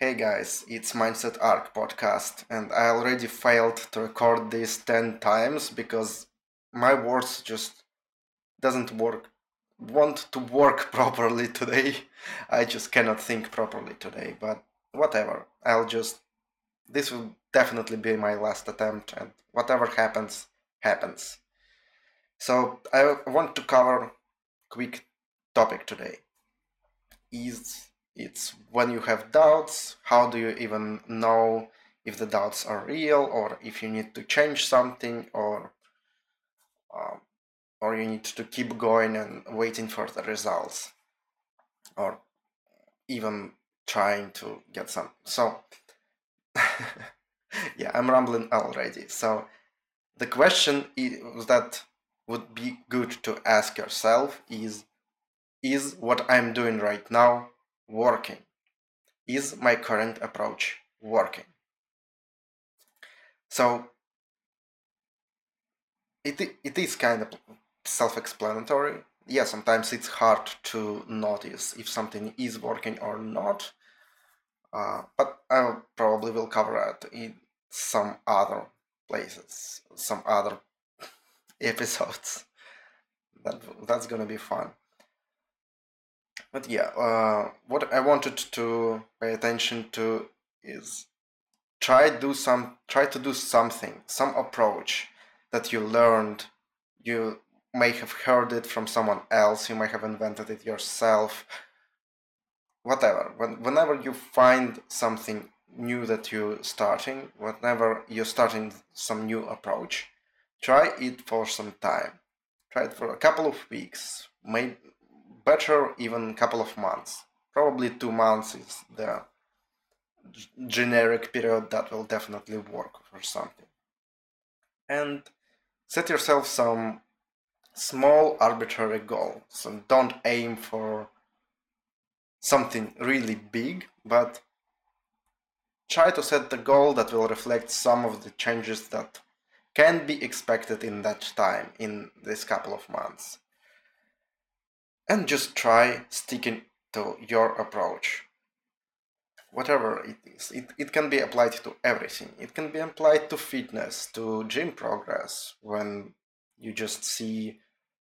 Hey guys, it's Mindset Ark podcast, and I already failed to record this 10 times because my words just doesn't work want to work properly today. I just cannot think properly today, but whatever. I'll just this will definitely be my last attempt and whatever happens happens. So I want to cover quick topic today. Is it's when you have doubts, how do you even know if the doubts are real or if you need to change something or um, or you need to keep going and waiting for the results or even trying to get some so yeah i'm rambling already. So the question is that would be good to ask yourself is is what i'm doing right now working? Is my current approach working? So it, it is kind of self-explanatory. Yeah, sometimes it's hard to notice if something is working or not. Uh, but I probably will cover it in some other places, some other episodes. That that's gonna be fun. But yeah, uh, what I wanted to pay attention to is try do some try to do something, some approach that you learned. You may have heard it from someone else. You may have invented it yourself. Whatever. When, whenever you find something new that you're starting, whenever you're starting some new approach, try it for some time. Try it for a couple of weeks, maybe better even a couple of months. Probably two months is the generic period that will definitely work for something. And set yourself some small arbitrary goal. So don't aim for something really big, but try to set the goal that will reflect some of the changes that can be expected in that time, in this couple of months and just try sticking to your approach. Whatever it is, it, it can be applied to everything. It can be applied to fitness, to gym progress, when you just see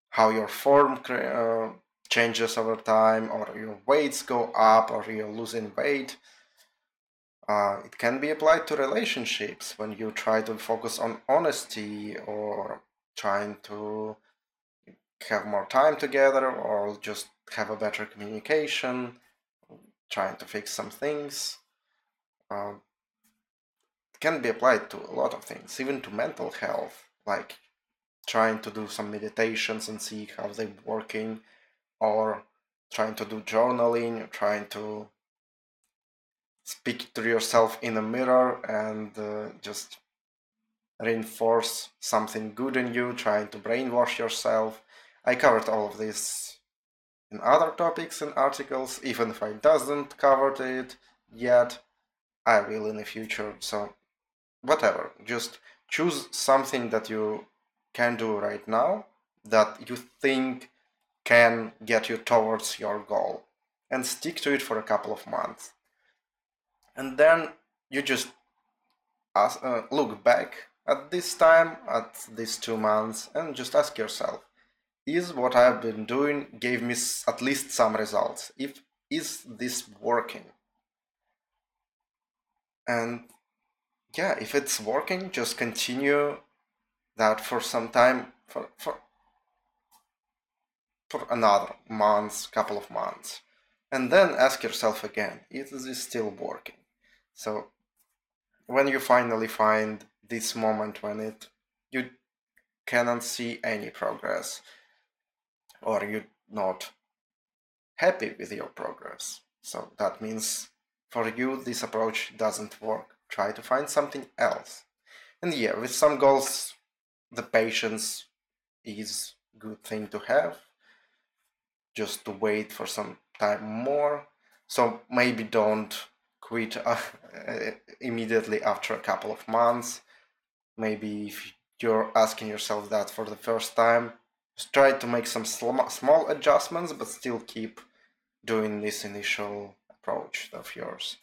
how your form uh, changes over time, or your weights go up, or you're losing weight. Uh, it can be applied to relationships when you try to focus on honesty or trying to have more time together or just have a better communication, trying to fix some things. Uh, can be applied to a lot of things, even to mental health, like trying to do some meditations and see how they're working, or trying to do journaling, trying to speak to yourself in a mirror and uh, just reinforce something good in you, trying to brainwash yourself, I covered all of this in other topics and articles, even if I doesn't covered it yet, I will in the future. So whatever, just choose something that you can do right now that you think can get you towards your goal and stick to it for a couple of months. And then you just ask, uh, look back at this time, at these two months, and just ask yourself is what I've been doing gave me at least some results. If is this working? And yeah, if it's working, just continue that for some time for for for another month, couple of months. And then ask yourself again, is this still working? So when you finally find this moment when it you cannot see any progress, or you're not happy with your progress. So that means for you this approach doesn't work. Try to find something else. And yeah, with some goals, the patience is good thing to have. Just to wait for some time more. So maybe don't quit uh, immediately after a couple of months. Maybe if you're asking yourself that for the first time, just try to make some small adjustments, but still keep doing this initial approach of yours.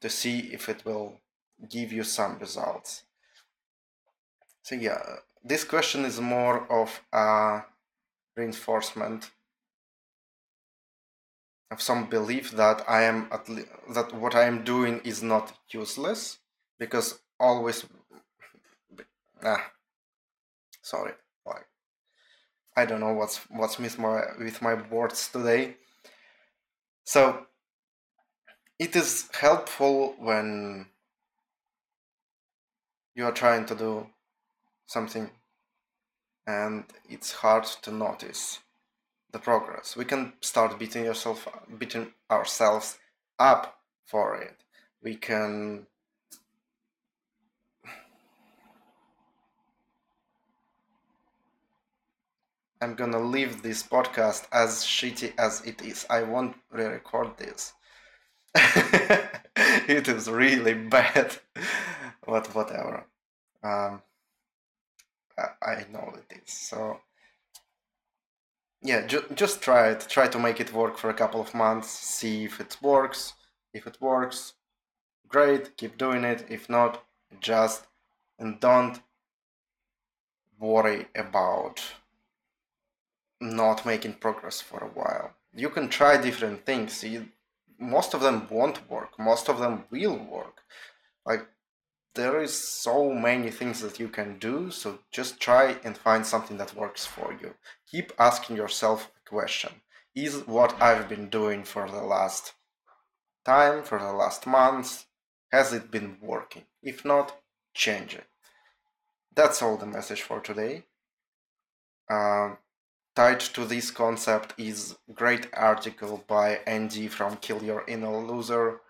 to see if it will give you some results. So yeah, this question is more of a reinforcement of some belief that I am at le- that what I am doing is not useless because always ah sorry I don't know what's what's with my with my words today so it is helpful when you are trying to do something and it's hard to notice the progress. We can start beating yourself beating ourselves up for it. We can I'm gonna leave this podcast as shitty as it is. I won't re-record this. it is really bad. but whatever. Um, I, I know it is. So yeah, ju- just try it. Try to make it work for a couple of months. See if it works. If it works, great. Keep doing it. If not, just and don't worry about not making progress for a while. You can try different things. You, most of them won't work. Most of them will work. Like there is so many things that you can do. So just try and find something that works for you. Keep asking yourself a question: Is what I've been doing for the last time, for the last months, has it been working? If not, change it. That's all the message for today. Um, tied to this concept is great article by Andy from Kill Your Inner Loser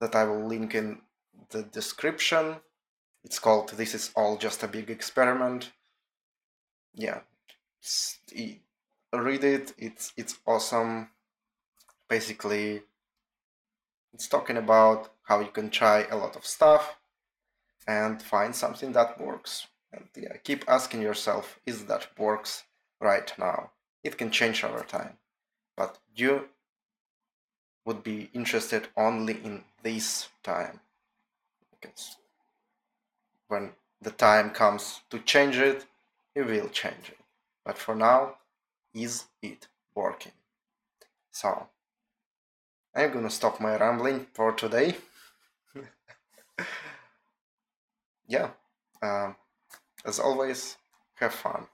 that I will link in the description. It's called This is All Just a Big Experiment. Yeah, read it. It's it's awesome. Basically, it's talking about how you can try a lot of stuff and find something that works. And yeah, keep asking yourself, is that works right now? it can change over time. But you would be interested only in this time. Because when the time comes to change it, you will change it. But for now, is it working? So, I'm gonna stop my rambling for today. yeah, um, as always, have fun.